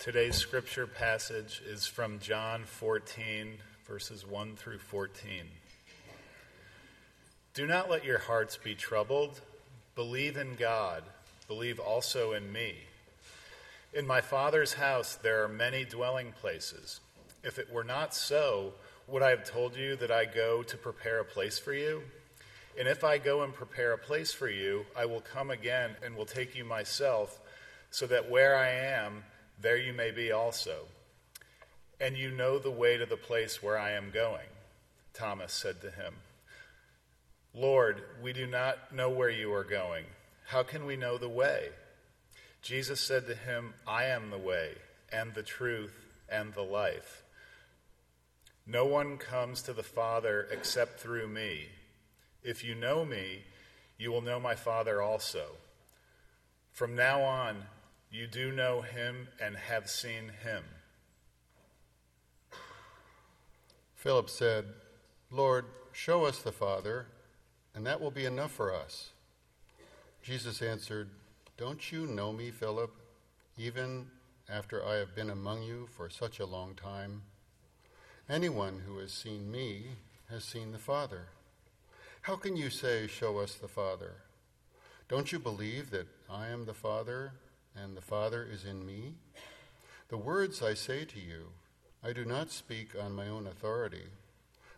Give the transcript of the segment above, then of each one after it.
Today's scripture passage is from John 14, verses 1 through 14. Do not let your hearts be troubled. Believe in God. Believe also in me. In my Father's house there are many dwelling places. If it were not so, would I have told you that I go to prepare a place for you? And if I go and prepare a place for you, I will come again and will take you myself, so that where I am, there you may be also. And you know the way to the place where I am going. Thomas said to him, Lord, we do not know where you are going. How can we know the way? Jesus said to him, I am the way, and the truth, and the life. No one comes to the Father except through me. If you know me, you will know my Father also. From now on, you do know him and have seen him. Philip said, Lord, show us the Father, and that will be enough for us. Jesus answered, Don't you know me, Philip, even after I have been among you for such a long time? Anyone who has seen me has seen the Father. How can you say, Show us the Father? Don't you believe that I am the Father and the Father is in me? The words I say to you, I do not speak on my own authority.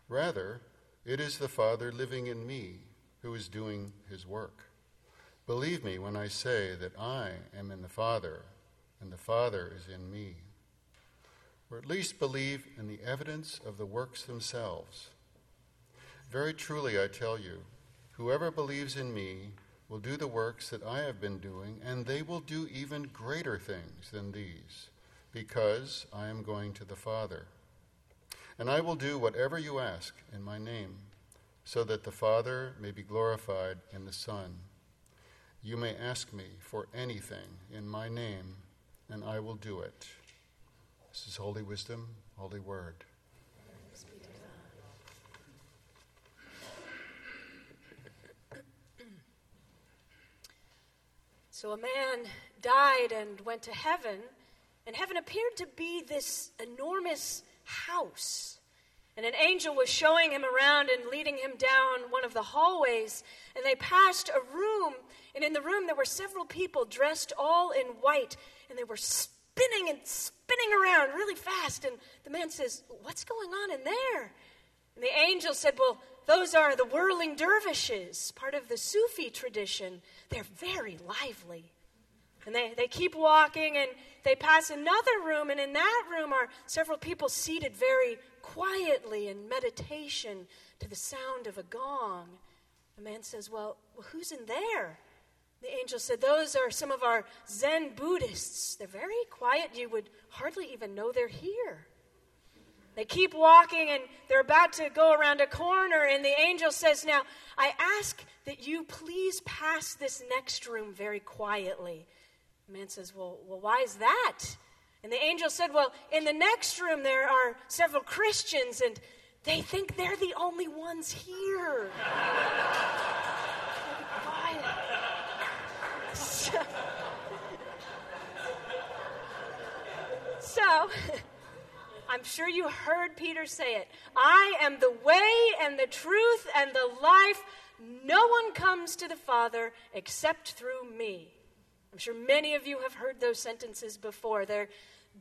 Rather, it is the Father living in me who is doing his work. Believe me when I say that I am in the Father and the Father is in me. Or at least believe in the evidence of the works themselves. Very truly, I tell you, whoever believes in me will do the works that I have been doing, and they will do even greater things than these, because I am going to the Father. And I will do whatever you ask in my name, so that the Father may be glorified in the Son. You may ask me for anything in my name, and I will do it. This is Holy Wisdom, Holy Word. So a man died and went to heaven, and heaven appeared to be this enormous house. And an angel was showing him around and leading him down one of the hallways. And they passed a room, and in the room there were several people dressed all in white, and they were spinning and spinning around really fast. And the man says, What's going on in there? And the angel said, Well, those are the whirling dervishes, part of the Sufi tradition. They're very lively. And they, they keep walking and they pass another room, and in that room are several people seated very quietly in meditation to the sound of a gong. The man says, Well, well who's in there? The angel said, Those are some of our Zen Buddhists. They're very quiet. You would hardly even know they're here. They keep walking and they're about to go around a corner, and the angel says, Now, I ask that you please pass this next room very quietly. The man says, Well, well why is that? And the angel said, Well, in the next room there are several Christians, and they think they're the only ones here. quiet. So, so I'm sure you heard Peter say it. I am the way and the truth and the life. No one comes to the Father except through me. I'm sure many of you have heard those sentences before. They're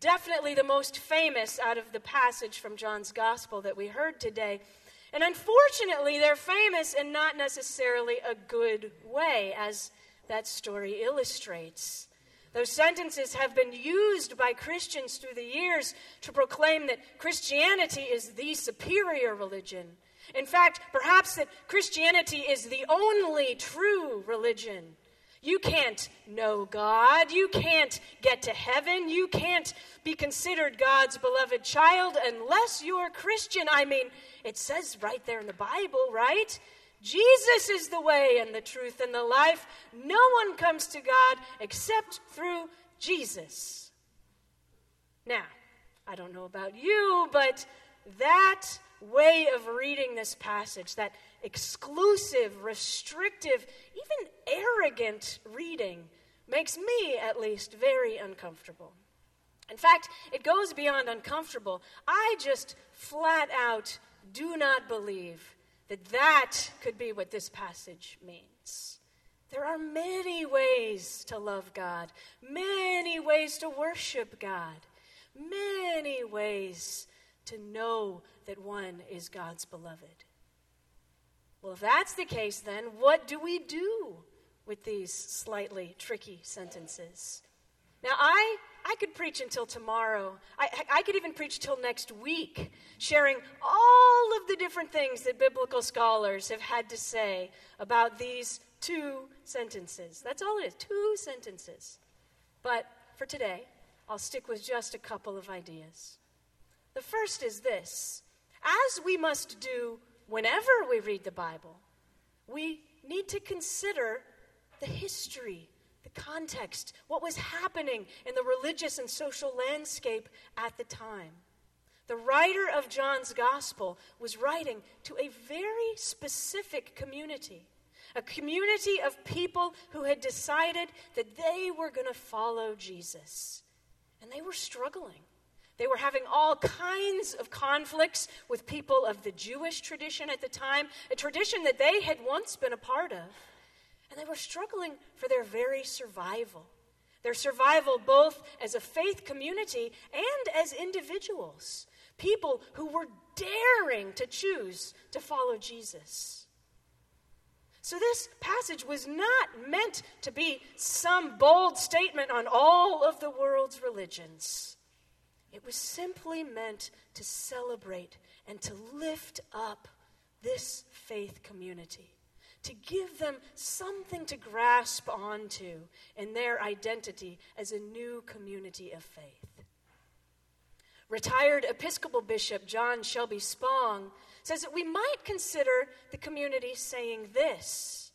definitely the most famous out of the passage from John's Gospel that we heard today. And unfortunately, they're famous in not necessarily a good way, as that story illustrates. Those sentences have been used by Christians through the years to proclaim that Christianity is the superior religion. In fact, perhaps that Christianity is the only true religion. You can't know God. You can't get to heaven. You can't be considered God's beloved child unless you're Christian. I mean, it says right there in the Bible, right? Jesus is the way and the truth and the life. No one comes to God except through Jesus. Now, I don't know about you, but that way of reading this passage, that exclusive, restrictive, even arrogant reading, makes me at least very uncomfortable. In fact, it goes beyond uncomfortable. I just flat out do not believe that that could be what this passage means. There are many ways to love God, many ways to worship God, many ways to know that one is God's beloved. Well, if that's the case, then what do we do with these slightly tricky sentences? Now, I, I could preach until tomorrow. I, I could even preach till next week, sharing all of the different things that biblical scholars have had to say about these two sentences. That's all it is two sentences. But for today, I'll stick with just a couple of ideas. The first is this as we must do whenever we read the Bible, we need to consider the history, the context, what was happening in the religious and social landscape at the time. The writer of John's gospel was writing to a very specific community, a community of people who had decided that they were going to follow Jesus. And they were struggling. They were having all kinds of conflicts with people of the Jewish tradition at the time, a tradition that they had once been a part of. And they were struggling for their very survival. Their survival both as a faith community and as individuals. People who were daring to choose to follow Jesus. So, this passage was not meant to be some bold statement on all of the world's religions. It was simply meant to celebrate and to lift up this faith community, to give them something to grasp onto in their identity as a new community of faith. Retired Episcopal Bishop John Shelby Spong says that we might consider the community saying this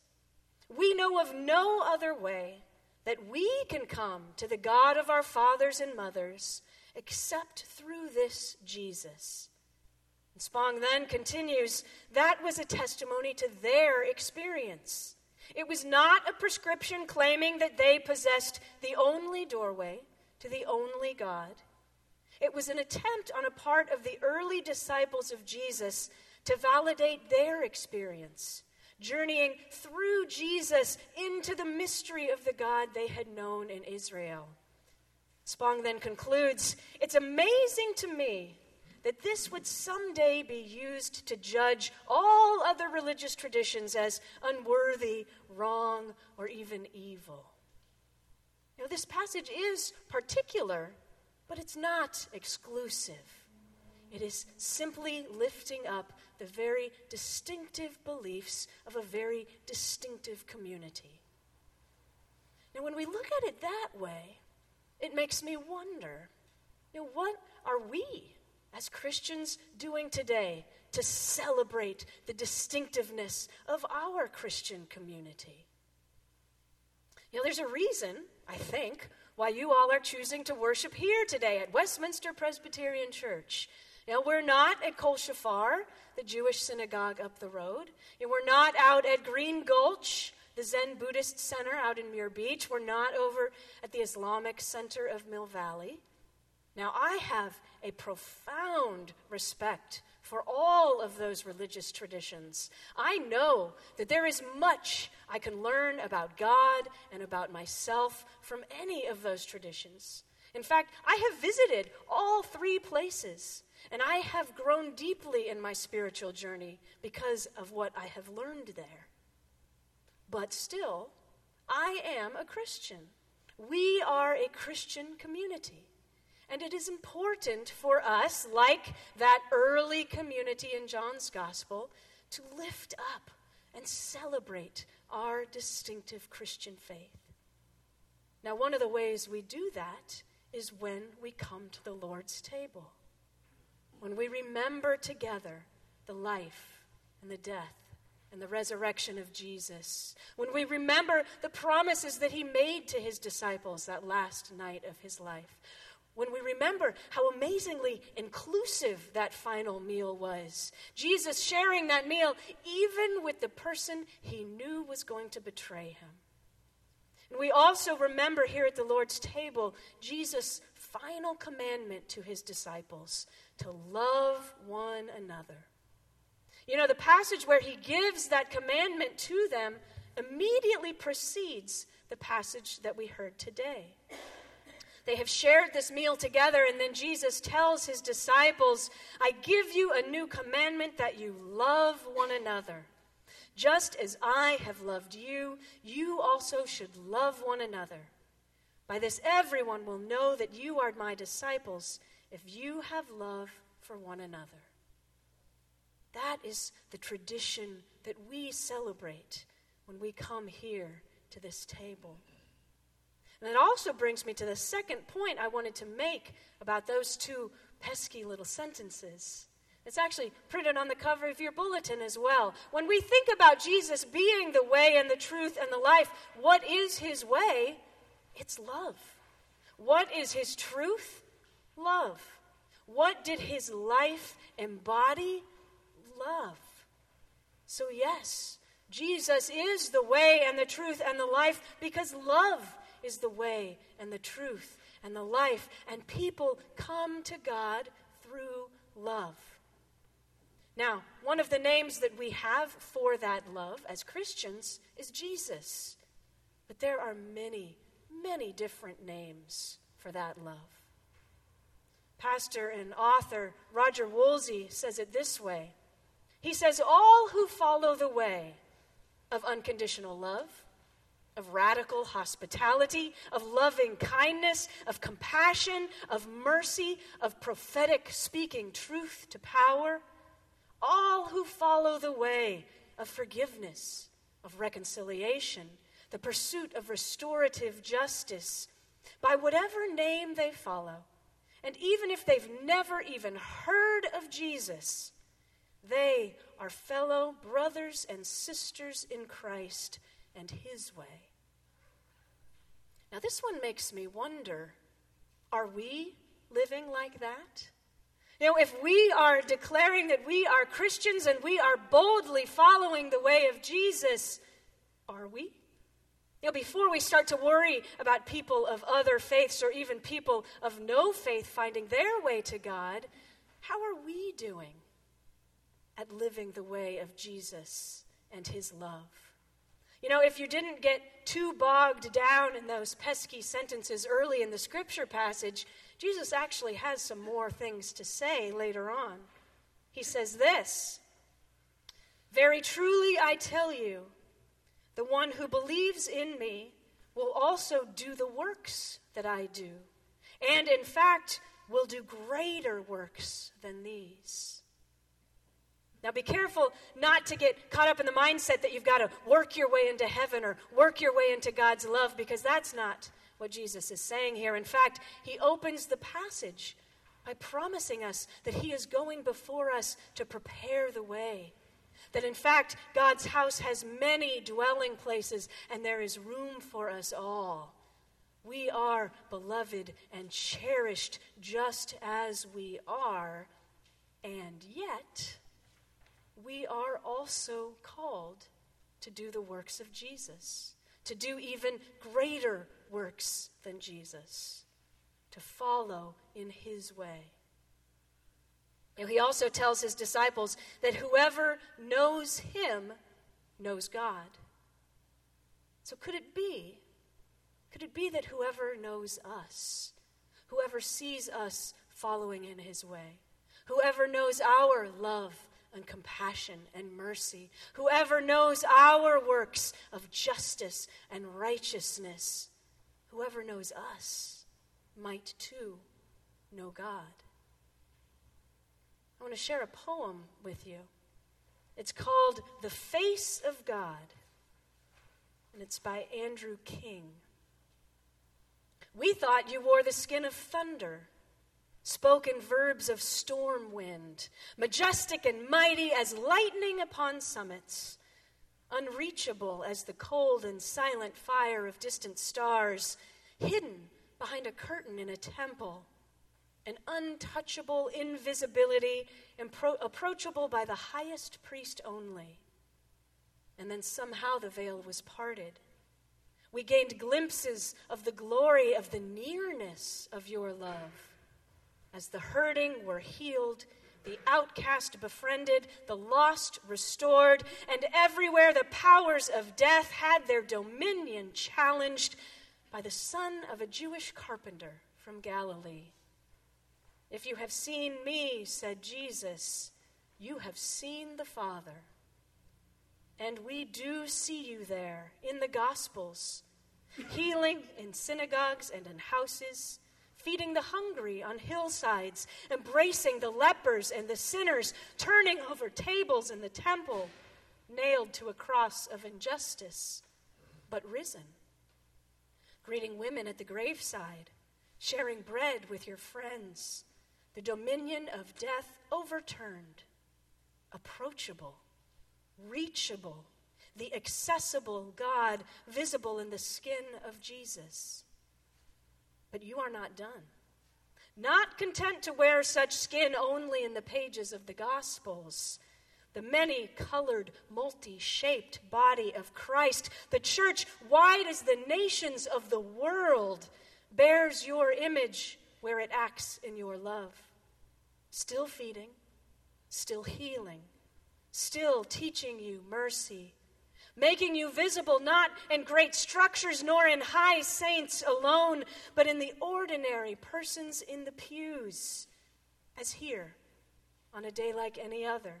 We know of no other way that we can come to the God of our fathers and mothers except through this Jesus. Spong then continues that was a testimony to their experience. It was not a prescription claiming that they possessed the only doorway to the only God. It was an attempt on a part of the early disciples of Jesus to validate their experience, journeying through Jesus into the mystery of the God they had known in Israel. Spong then concludes It's amazing to me that this would someday be used to judge all other religious traditions as unworthy, wrong, or even evil. Now, this passage is particular, but it's not exclusive. It is simply lifting up the very distinctive beliefs of a very distinctive community. Now, when we look at it that way, it makes me wonder you know, what are we as Christians doing today to celebrate the distinctiveness of our Christian community? You know, there's a reason, I think, why you all are choosing to worship here today at Westminster Presbyterian Church. You know, we're not at Kol Shofar, the Jewish synagogue up the road. You know, we're not out at Green Gulch, the Zen Buddhist Center out in Muir Beach. We're not over at the Islamic Center of Mill Valley. Now, I have a profound respect for all of those religious traditions. I know that there is much I can learn about God and about myself from any of those traditions. In fact, I have visited all three places, and I have grown deeply in my spiritual journey because of what I have learned there. But still, I am a Christian. We are a Christian community. And it is important for us, like that early community in John's Gospel, to lift up and celebrate our distinctive Christian faith. Now, one of the ways we do that is when we come to the Lord's table, when we remember together the life and the death and the resurrection of Jesus, when we remember the promises that he made to his disciples that last night of his life, when we remember how amazingly inclusive that final meal was, Jesus sharing that meal even with the person he knew was going to betray him. And we also remember here at the Lord's table Jesus final commandment to his disciples to love one another. You know, the passage where he gives that commandment to them immediately precedes the passage that we heard today. They have shared this meal together, and then Jesus tells his disciples, I give you a new commandment that you love one another. Just as I have loved you, you also should love one another. By this, everyone will know that you are my disciples if you have love for one another. That is the tradition that we celebrate when we come here to this table. And that also brings me to the second point I wanted to make about those two pesky little sentences. It's actually printed on the cover of your bulletin as well. When we think about Jesus being the way and the truth and the life, what is his way? It's love. What is his truth? Love. What did his life embody? Love. So, yes, Jesus is the way and the truth and the life because love is the way and the truth and the life, and people come to God through love. Now, one of the names that we have for that love as Christians is Jesus. But there are many, many different names for that love. Pastor and author Roger Wolsey says it this way He says, All who follow the way of unconditional love, of radical hospitality, of loving kindness, of compassion, of mercy, of prophetic speaking truth to power. All who follow the way of forgiveness, of reconciliation, the pursuit of restorative justice, by whatever name they follow, and even if they've never even heard of Jesus, they are fellow brothers and sisters in Christ and His way. Now, this one makes me wonder are we living like that? You know, if we are declaring that we are Christians and we are boldly following the way of Jesus, are we? You know, before we start to worry about people of other faiths or even people of no faith finding their way to God, how are we doing at living the way of Jesus and his love? You know, if you didn't get too bogged down in those pesky sentences early in the scripture passage, Jesus actually has some more things to say later on. He says this Very truly I tell you, the one who believes in me will also do the works that I do, and in fact will do greater works than these now, be careful not to get caught up in the mindset that you've got to work your way into heaven or work your way into God's love, because that's not what Jesus is saying here. In fact, he opens the passage by promising us that he is going before us to prepare the way. That in fact, God's house has many dwelling places, and there is room for us all. We are beloved and cherished just as we are, and yet we are also called to do the works of Jesus, to do even greater works than Jesus, to follow in his way. he also tells his disciples that whoever knows him knows God. So could it be? Could it be that whoever knows us, whoever sees us following in his way, whoever knows our love and compassion and mercy. Whoever knows our works of justice and righteousness, whoever knows us, might too know God. I want to share a poem with you. It's called The Face of God, and it's by Andrew King. We thought you wore the skin of thunder spoken verbs of storm wind, majestic and mighty as lightning upon summits, unreachable as the cold and silent fire of distant stars, hidden behind a curtain in a temple, an untouchable invisibility, impro- approachable by the highest priest only. And then somehow the veil was parted We gained glimpses of the glory of the nearness of your love. As the hurting were healed, the outcast befriended, the lost restored, and everywhere the powers of death had their dominion challenged by the son of a Jewish carpenter from Galilee. If you have seen me, said Jesus, you have seen the Father. And we do see you there in the Gospels, healing in synagogues and in houses, feeding the hungry on hillsides, embracing the lepers and the sinners, turning over tables in the temple, nailed to a cross of injustice, but risen, greeting women at the graveside, sharing bread with your friends, the dominion of death overturned, approachable reachable, the accessible God visible in the skin of Jesus. But you are not done. Not content to wear such skin only in the pages of the Gospels. The many colored, multi shaped body of Christ, the church, wide as the nations of the world, bears your image where it acts in your love. Still feeding, still healing, still teaching you mercy, making you visible not in great structures nor in high saints alone, but in the ordinary persons in the pews, as here on a day like any other.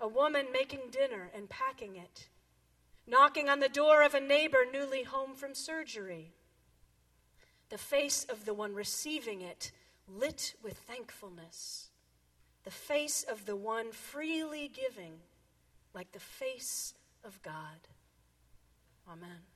A woman making dinner and packing it, knocking on the door of a neighbor newly home from surgery. The face of the one receiving it lit with thankfulness the face of the one freely giving, like the face of God. Amen.